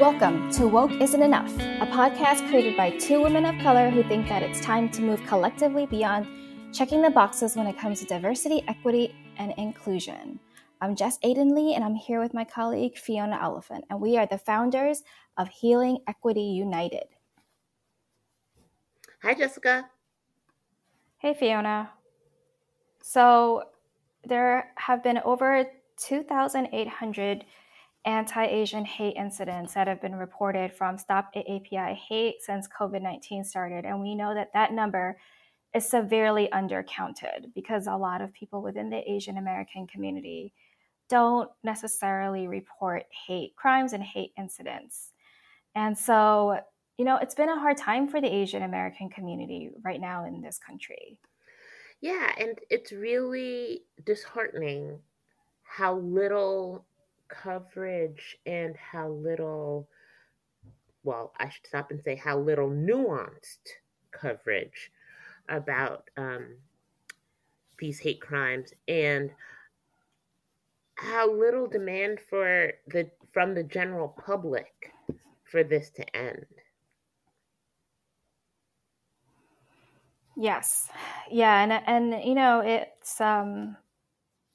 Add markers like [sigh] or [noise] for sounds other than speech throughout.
Welcome to Woke Isn't Enough, a podcast created by two women of color who think that it's time to move collectively beyond checking the boxes when it comes to diversity, equity, and inclusion. I'm Jess Aiden Lee, and I'm here with my colleague Fiona Oliphant, and we are the founders of Healing Equity United. Hi, Jessica. Hey, Fiona. So, there have been over 2,800 anti Asian hate incidents that have been reported from Stop AAPI hate since COVID 19 started. And we know that that number is severely undercounted because a lot of people within the Asian American community don't necessarily report hate crimes and hate incidents. And so, you know, it's been a hard time for the Asian American community right now in this country. Yeah, and it's really disheartening how little coverage and how little, well, I should stop and say how little nuanced coverage about um, these hate crimes and how little demand for the from the general public for this to end. Yes. Yeah, and and you know, it's um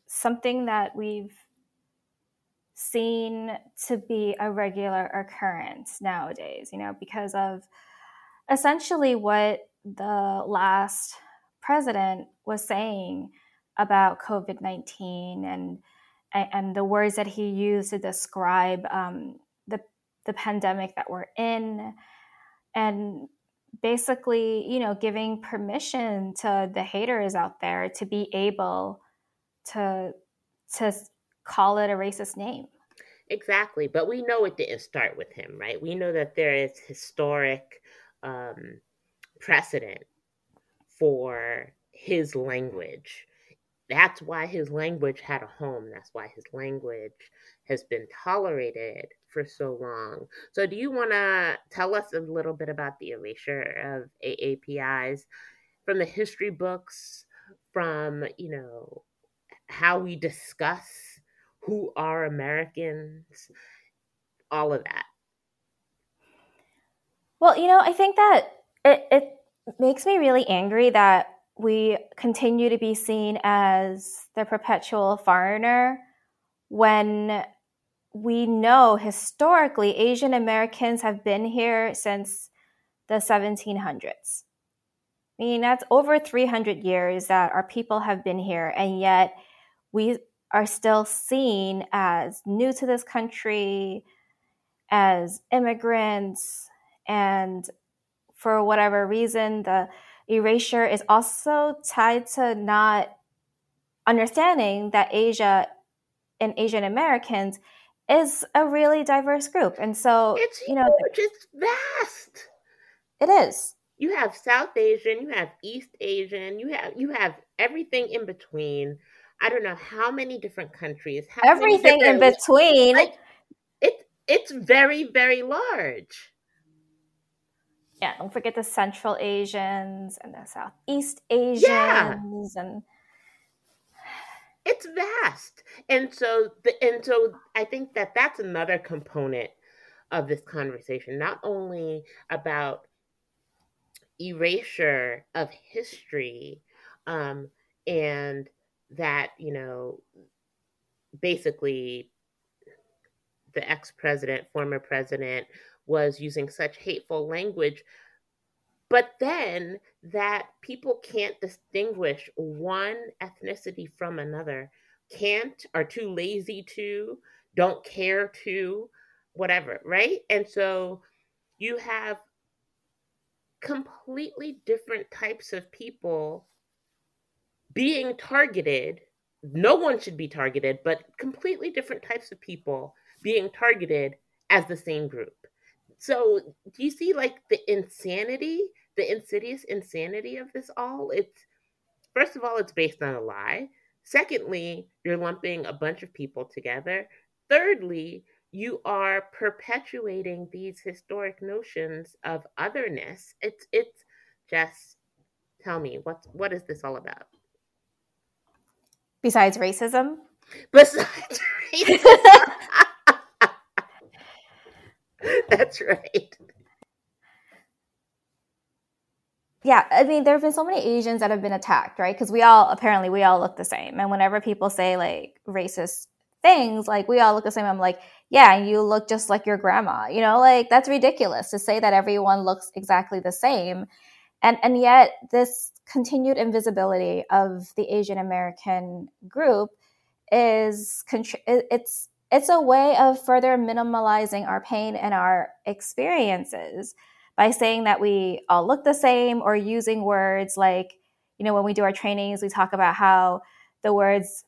something that we've seen to be a regular occurrence nowadays, you know, because of essentially what the last president was saying about COVID 19 and, and the words that he used to describe um, the, the pandemic that we're in. And basically, you know, giving permission to the haters out there to be able to to call it a racist name. Exactly. But we know it didn't start with him, right? We know that there is historic um, precedent for his language. That's why his language had a home. That's why his language has been tolerated for so long. So, do you want to tell us a little bit about the erasure of AAPIs from the history books, from, you know, how we discuss who are Americans, all of that. Well, you know, I think that it, it makes me really angry that we continue to be seen as the perpetual foreigner when we know historically Asian Americans have been here since the 1700s. I mean, that's over 300 years that our people have been here, and yet we are still seen as new to this country, as immigrants, and for whatever reason, the erasure is also tied to not understanding that Asia and Asian Americans is a really diverse group. And so, it's you know, huge. it's vast. It is. You have South Asian, you have East Asian, you have you have everything in between. I don't know how many different countries. Everything different, in between. Like, it it's very very large. Yeah, don't forget the Central Asians and the Southeast Asians yeah. and it's vast. And so the and so I think that that's another component of this conversation, not only about erasure of history um, and that you know basically the ex-president former president was using such hateful language. But then that people can't distinguish one ethnicity from another can't are too lazy to don't care to whatever right? And so you have completely different types of people being targeted. No one should be targeted, but completely different types of people being targeted as the same group. So, do you see like the insanity, the insidious insanity of this all? It's first of all, it's based on a lie. Secondly, you're lumping a bunch of people together. Thirdly, you are perpetuating these historic notions of otherness. It's it's just tell me what what is this all about? Besides racism? Besides [laughs] racism. [laughs] That's right. Yeah, I mean, there have been so many Asians that have been attacked, right? Because we all apparently we all look the same, and whenever people say like racist things, like we all look the same, I'm like, yeah, you look just like your grandma. You know, like that's ridiculous to say that everyone looks exactly the same, and and yet this continued invisibility of the Asian American group is it's it's a way of further minimalizing our pain and our experiences by saying that we all look the same or using words like, you know, when we do our trainings, we talk about how the words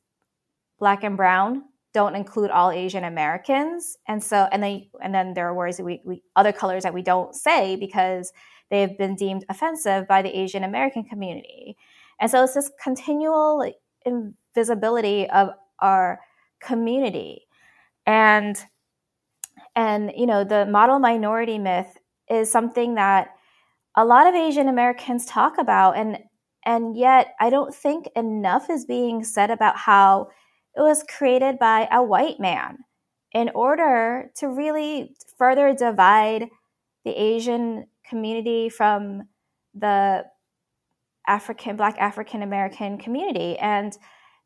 black and brown don't include all Asian Americans. And so, and then, and then there are words that we, we other colors that we don't say because they've been deemed offensive by the Asian American community. And so it's this continual invisibility of our community. And and you know, the model minority myth is something that a lot of Asian Americans talk about and and yet I don't think enough is being said about how it was created by a white man in order to really further divide the Asian community from the African Black African American community. And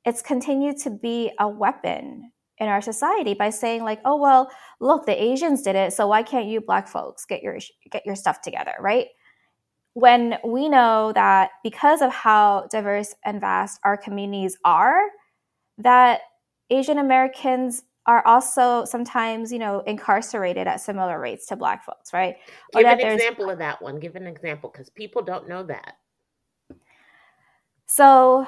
it's continued to be a weapon in our society by saying like oh well look the asians did it so why can't you black folks get your get your stuff together right? When we know that because of how diverse and vast our communities are that asian americans are also sometimes you know incarcerated at similar rates to black folks right? Give an example of that one. Give an example because people don't know that. So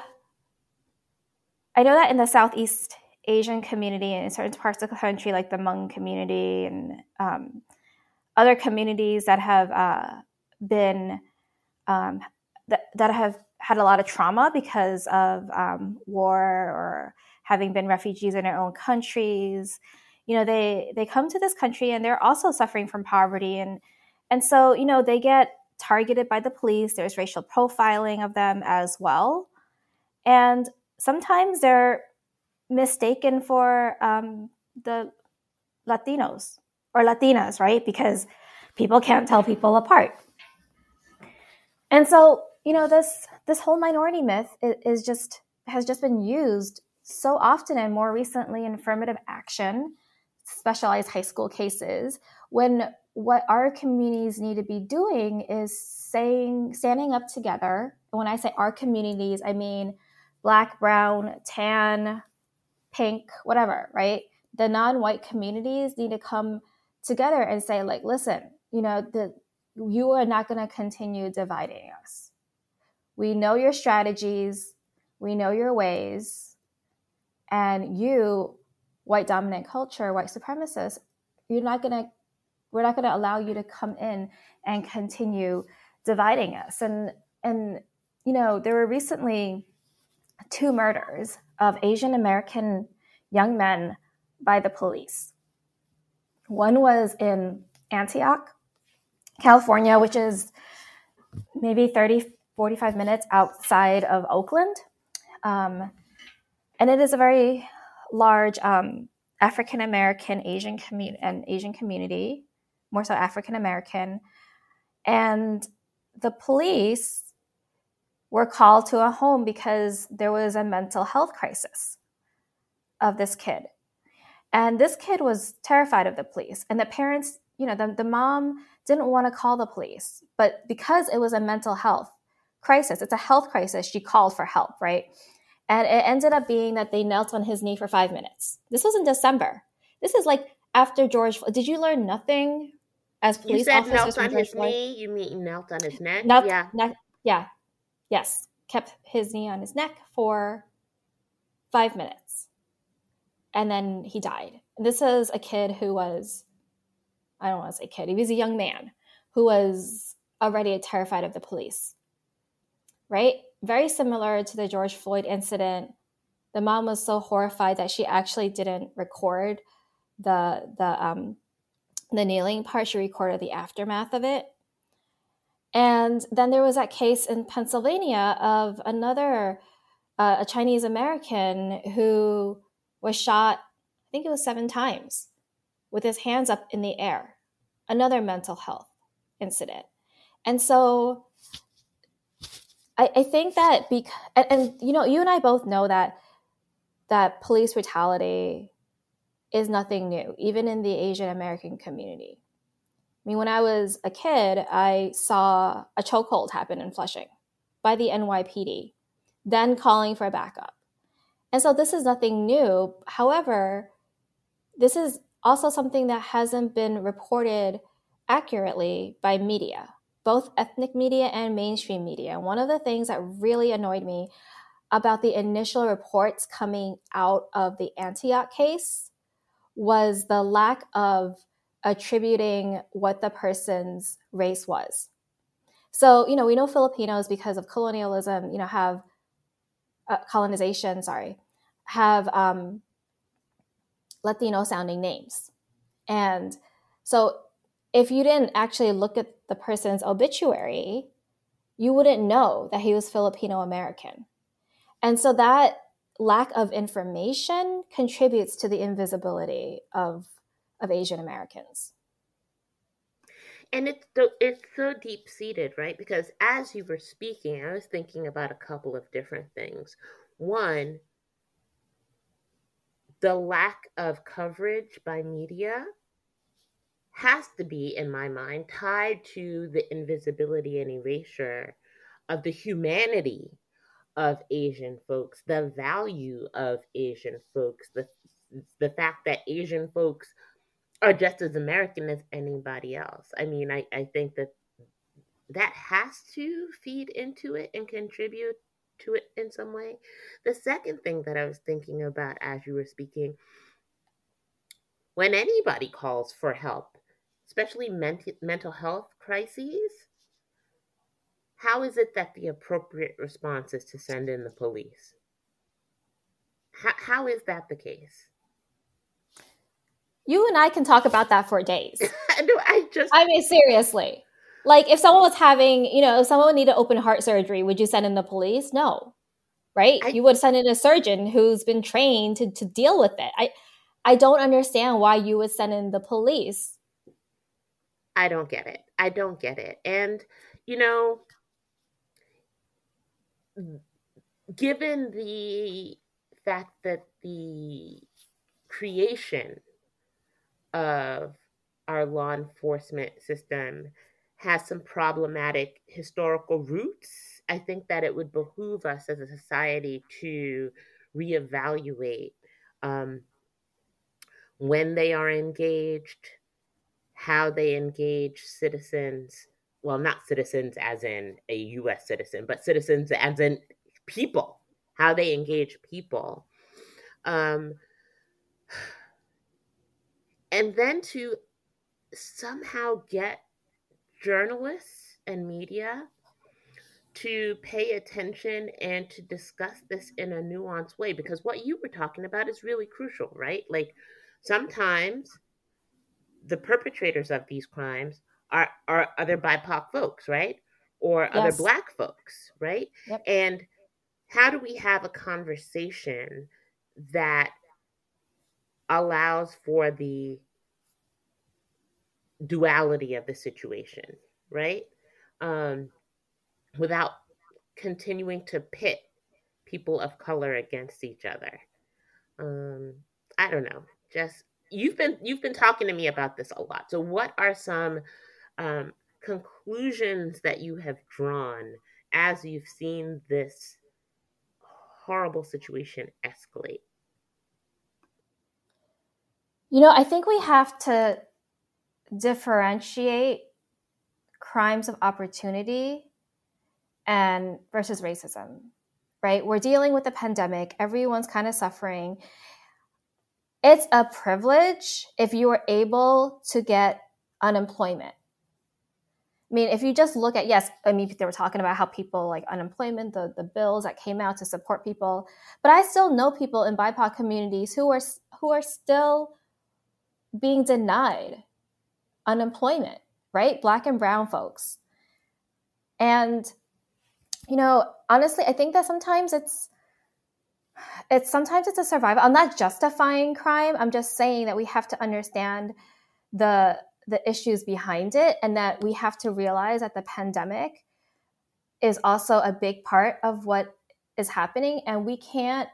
i know that in the southeast Asian community and in certain parts of the country, like the Hmong community and um, other communities that have uh, been um, that, that have had a lot of trauma because of um, war or having been refugees in their own countries. You know, they they come to this country and they're also suffering from poverty and and so you know they get targeted by the police. There's racial profiling of them as well, and sometimes they're mistaken for um, the Latinos or Latinas, right? Because people can't tell people apart. And so, you know, this this whole minority myth is, just has just been used so often and more recently in affirmative action, specialized high school cases, when what our communities need to be doing is saying standing up together. when I say our communities, I mean black, brown, tan, pink, whatever, right? The non-white communities need to come together and say, like, listen, you know, the you are not going to continue dividing us. We know your strategies, we know your ways, and you, white dominant culture, white supremacists, you're not going to we're not going to allow you to come in and continue dividing us. And and you know, there were recently two murders of Asian American young men by the police. One was in Antioch, California, which is maybe 30, 45 minutes outside of Oakland. Um, and it is a very large um, African American Asian community and Asian community, more so African American. And the police were called to a home because there was a mental health crisis of this kid. And this kid was terrified of the police. And the parents, you know, the, the mom didn't want to call the police. But because it was a mental health crisis, it's a health crisis, she called for help, right? And it ended up being that they knelt on his knee for five minutes. This was in December. This is like after George. Did you learn nothing as police you said officers? knelt on his knee. You mean knelt on his neck? Knelt, yeah. Yeah. Yes, kept his knee on his neck for five minutes. And then he died. This is a kid who was, I don't want to say kid, he was a young man who was already terrified of the police. Right? Very similar to the George Floyd incident. The mom was so horrified that she actually didn't record the the um the kneeling part. She recorded the aftermath of it and then there was that case in Pennsylvania of another, uh, a Chinese American who was shot, I think it was seven times, with his hands up in the air another mental health incident. And so I, I think that because, and, and, you know, you and I both know that that police brutality is nothing new, even in the Asian American community. I mean, when I was a kid, I saw a chokehold happen in Flushing by the NYPD, then calling for a backup. And so this is nothing new. However, this is also something that hasn't been reported accurately by media, both ethnic media and mainstream media. One of the things that really annoyed me about the initial reports coming out of the Antioch case was the lack of attributing what the person's race was. So, you know, we know Filipinos because of colonialism, you know, have uh, colonization, sorry, have um, Latino sounding names. And so if you didn't actually look at the person's obituary, you wouldn't know that he was Filipino American. And so that lack of information contributes to the invisibility of, of Asian Americans. And it's it's so deep seated, right? Because as you were speaking, I was thinking about a couple of different things. One, the lack of coverage by media has to be, in my mind, tied to the invisibility and erasure of the humanity of Asian folks, the value of Asian folks, the the fact that Asian folks are just as American as anybody else. I mean, I, I think that that has to feed into it and contribute to it in some way. The second thing that I was thinking about as you were speaking, when anybody calls for help, especially ment- mental health crises, how is it that the appropriate response is to send in the police? How, how is that the case? You and I can talk about that for days. [laughs] no, I just. I mean, seriously. Like, if someone was having, you know, if someone needed open heart surgery, would you send in the police? No, right? I, you would send in a surgeon who's been trained to, to deal with it. I, I don't understand why you would send in the police. I don't get it. I don't get it. And, you know, given the fact that the creation of our law enforcement system has some problematic historical roots, I think that it would behoove us as a society to reevaluate um, when they are engaged, how they engage citizens. Well, not citizens as in a US citizen, but citizens as in people, how they engage people. Um, and then to somehow get journalists and media to pay attention and to discuss this in a nuanced way because what you were talking about is really crucial, right? Like sometimes the perpetrators of these crimes are are other BIPOC folks, right? Or yes. other black folks, right? Yep. And how do we have a conversation that allows for the duality of the situation, right? Um, without continuing to pit people of color against each other. Um, I don't know. Just you've been you've been talking to me about this a lot. So, what are some um, conclusions that you have drawn as you've seen this horrible situation escalate? You know, I think we have to differentiate crimes of opportunity and versus racism right we're dealing with a pandemic everyone's kind of suffering it's a privilege if you are able to get unemployment I mean, if you just look at yes, I mean they were talking about how people like unemployment, the the bills that came out to support people, but I still know people in BIPOC communities who are who are still being denied unemployment, right? Black and brown folks. And you know, honestly, I think that sometimes it's it's sometimes it's a survival. I'm not justifying crime. I'm just saying that we have to understand the the issues behind it and that we have to realize that the pandemic is also a big part of what is happening and we can't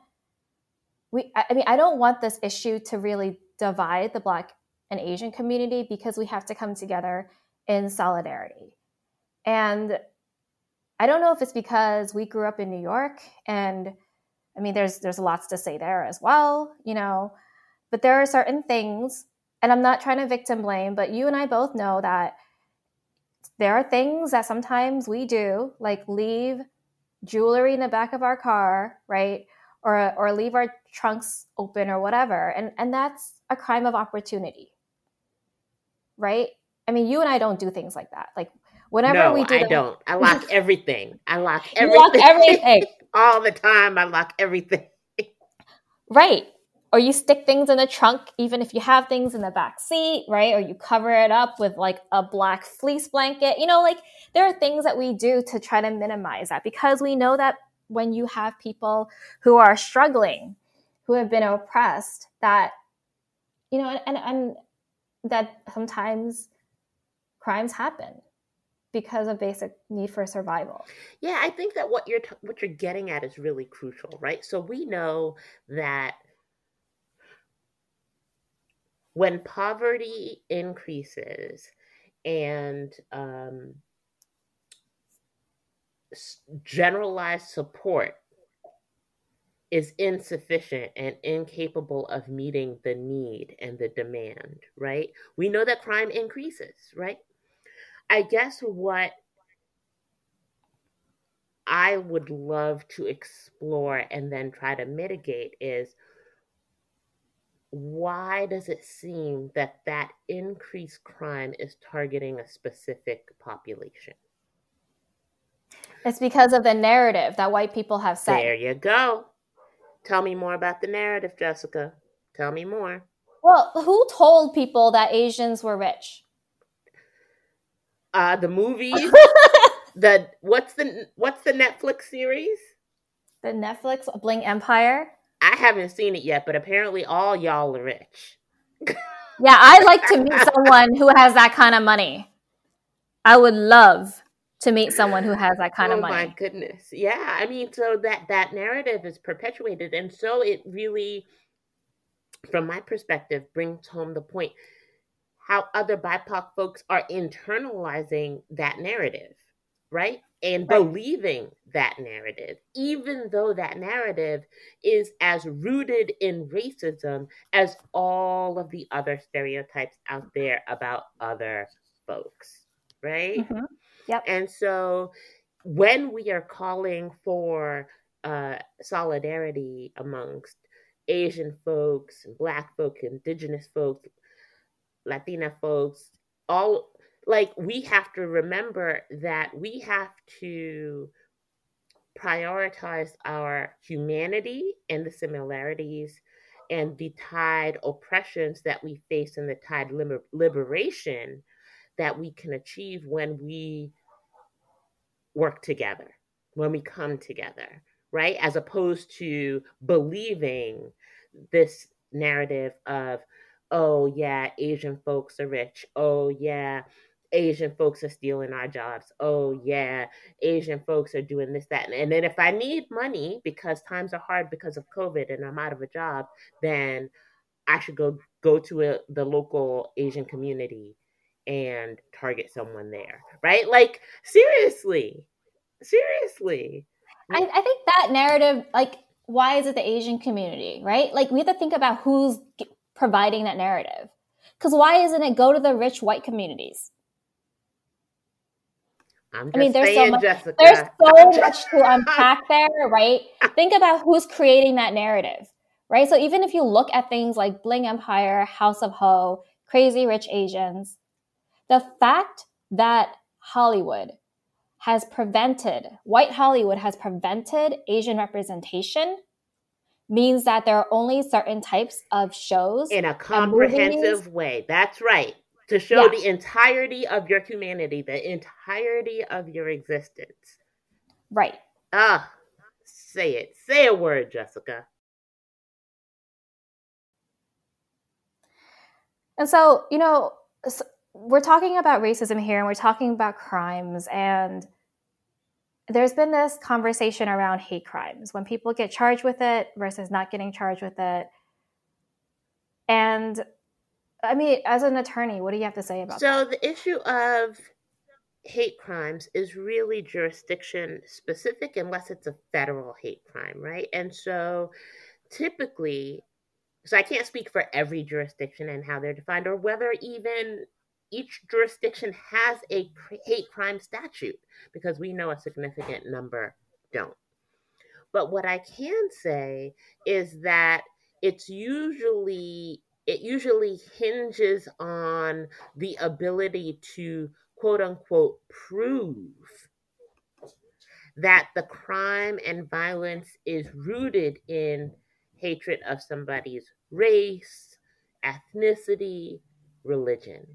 we i mean i don't want this issue to really divide the black and asian community because we have to come together in solidarity and i don't know if it's because we grew up in new york and i mean there's there's lots to say there as well you know but there are certain things and i'm not trying to victim blame but you and i both know that there are things that sometimes we do like leave jewelry in the back of our car, right? Or, or leave our trunks open or whatever. And, and that's a crime of opportunity, right? I mean, you and I don't do things like that. Like whenever no, we do, I them, don't. I lock [laughs] everything. I lock everything. lock everything [laughs] all the time. I lock everything. right or you stick things in the trunk even if you have things in the back seat right or you cover it up with like a black fleece blanket you know like there are things that we do to try to minimize that because we know that when you have people who are struggling who have been oppressed that you know and, and, and that sometimes crimes happen because of basic need for survival. Yeah, I think that what you're t- what you're getting at is really crucial, right? So we know that when poverty increases and um, generalized support is insufficient and incapable of meeting the need and the demand, right? We know that crime increases, right? I guess what I would love to explore and then try to mitigate is why does it seem that that increased crime is targeting a specific population? It's because of the narrative that white people have set. There you go. Tell me more about the narrative, Jessica. Tell me more. Well, who told people that Asians were rich? Uh, the movies. [laughs] the what's the what's the Netflix series? The Netflix Bling Empire. I haven't seen it yet, but apparently all y'all are rich. [laughs] yeah, I like to meet someone who has that kind of money. I would love to meet someone who has that kind oh of money. Oh my goodness. Yeah, I mean so that that narrative is perpetuated and so it really from my perspective brings home the point how other BIPOC folks are internalizing that narrative, right? and believing that narrative, even though that narrative is as rooted in racism as all of the other stereotypes out there about other folks, right? Mm-hmm. Yep. And so when we are calling for uh, solidarity amongst Asian folks, Black folks, Indigenous folks, Latina folks, all like we have to remember that we have to prioritize our humanity and the similarities and the tied oppressions that we face and the tied liber- liberation that we can achieve when we work together, when we come together, right? As opposed to believing this narrative of, oh, yeah, Asian folks are rich. Oh, yeah, Asian folks are stealing our jobs. Oh, yeah, Asian folks are doing this, that. And then if I need money because times are hard because of COVID and I'm out of a job, then I should go go to a, the local Asian community and target someone there, right? Like seriously, seriously. I, I think that narrative, like, why is it the Asian community, right? Like, we have to think about who's providing that narrative. Because why isn't it go to the rich white communities? i mean, there's saying, so much. Jessica. There's so much to unpack [laughs] there, right? Think about who's creating that narrative, right? So even if you look at things like Bling Empire, House of Ho, Crazy Rich Asians, the fact that Hollywood has prevented white Hollywood has prevented Asian representation means that there are only certain types of shows in a comprehensive way. That's right to show yeah. the entirety of your humanity, the entirety of your existence. Right. Ah, say it. Say a word, Jessica. And so, you know, we're talking about racism here and we're talking about crimes and there's been this conversation around hate crimes when people get charged with it versus not getting charged with it and i mean as an attorney what do you have to say about that? so that? the issue of hate crimes is really jurisdiction specific unless it's a federal hate crime right and so typically so i can't speak for every jurisdiction and how they're defined or whether even each jurisdiction has a hate crime statute because we know a significant number don't. But what I can say is that it's usually it usually hinges on the ability to quote unquote prove that the crime and violence is rooted in hatred of somebody's race, ethnicity, religion.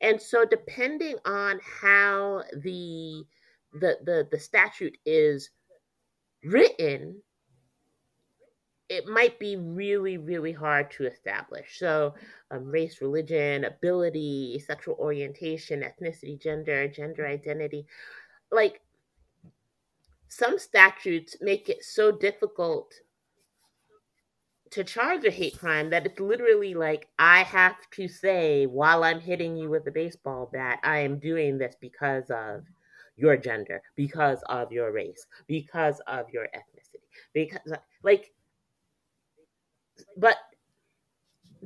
And so depending on how the the the, the statute is written, it might be really, really hard to establish. So, um, race, religion, ability, sexual orientation, ethnicity, gender, gender identity, like some statutes make it so difficult to charge a hate crime that it's literally like I have to say while I'm hitting you with a baseball bat, I am doing this because of your gender, because of your race, because of your ethnicity. Because like but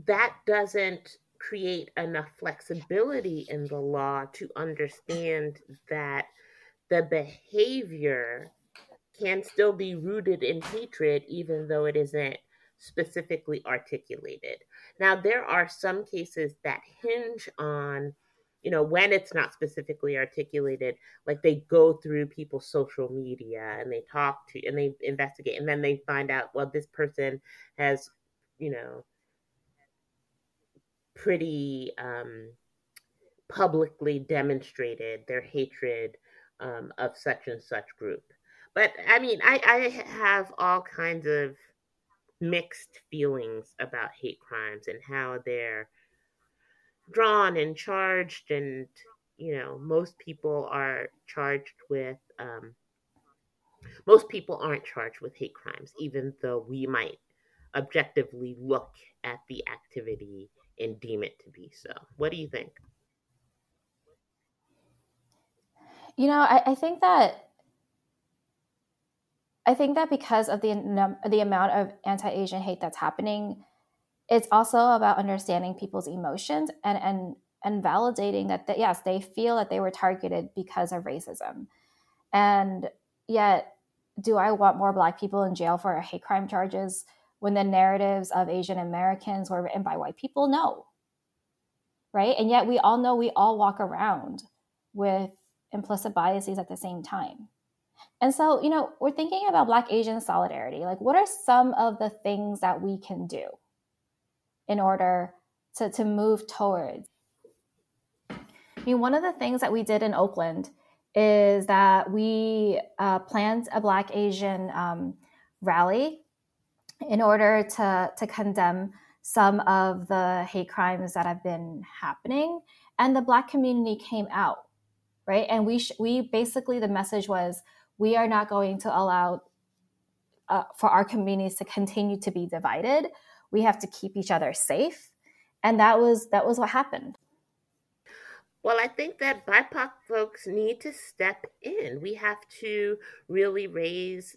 that doesn't create enough flexibility in the law to understand that the behavior can still be rooted in hatred even though it isn't specifically articulated. Now, there are some cases that hinge on, you know, when it's not specifically articulated, like they go through people's social media and they talk to and they investigate, and then they find out, well, this person has, you know, pretty um, publicly demonstrated their hatred um, of such and such group. But I mean, I, I have all kinds of mixed feelings about hate crimes and how they're drawn and charged and you know most people are charged with um, most people aren't charged with hate crimes even though we might objectively look at the activity and deem it to be so. What do you think? You know i, I think that I think that because of the the amount of anti-Asian hate that's happening, it's also about understanding people's emotions and and and validating that, that yes, they feel that they were targeted because of racism. And yet, do I want more black people in jail for hate crime charges when the narratives of Asian Americans were written by white people? No. Right? And yet we all know we all walk around with implicit biases at the same time. And so, you know, we're thinking about Black Asian solidarity. Like, what are some of the things that we can do in order to, to move towards? I mean, one of the things that we did in Oakland is that we uh, planned a Black Asian um, rally in order to, to condemn some of the hate crimes that have been happening. And the Black community came out, right? And we, sh- we basically, the message was, we are not going to allow uh, for our communities to continue to be divided. We have to keep each other safe, and that was that was what happened. Well, I think that BIPOC folks need to step in. We have to really raise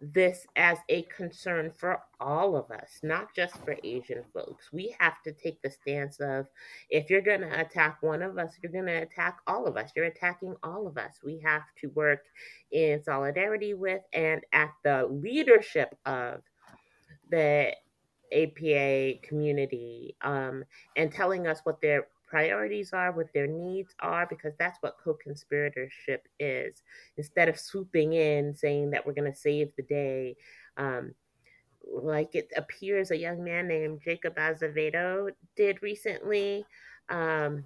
this as a concern for all of us, not just for Asian folks. We have to take the stance of if you're going to attack one of us, you're going to attack all of us. You're attacking all of us. We have to work in solidarity with and at the leadership of the APA community um, and telling us what their priorities are, what their needs are, because that's what co conspiratorship is. Instead of swooping in saying that we're going to save the day, um, like it appears a young man named Jacob Azevedo did recently. Um,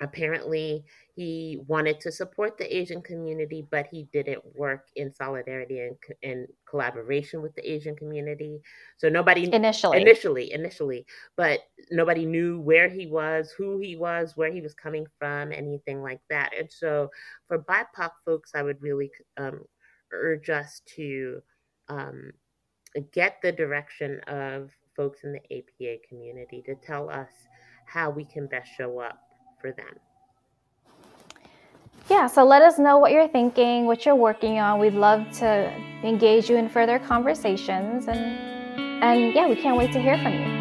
apparently he wanted to support the Asian community, but he didn't work in solidarity and, and collaboration with the Asian community. So nobody initially, initially, initially, but nobody knew where he was, who he was, where he was coming from, anything like that. And so for BIPOC folks, I would really um, urge us to um, get the direction of folks in the APA community to tell us how we can best show up for them. Yeah, so let us know what you're thinking, what you're working on. We'd love to engage you in further conversations and and yeah, we can't wait to hear from you.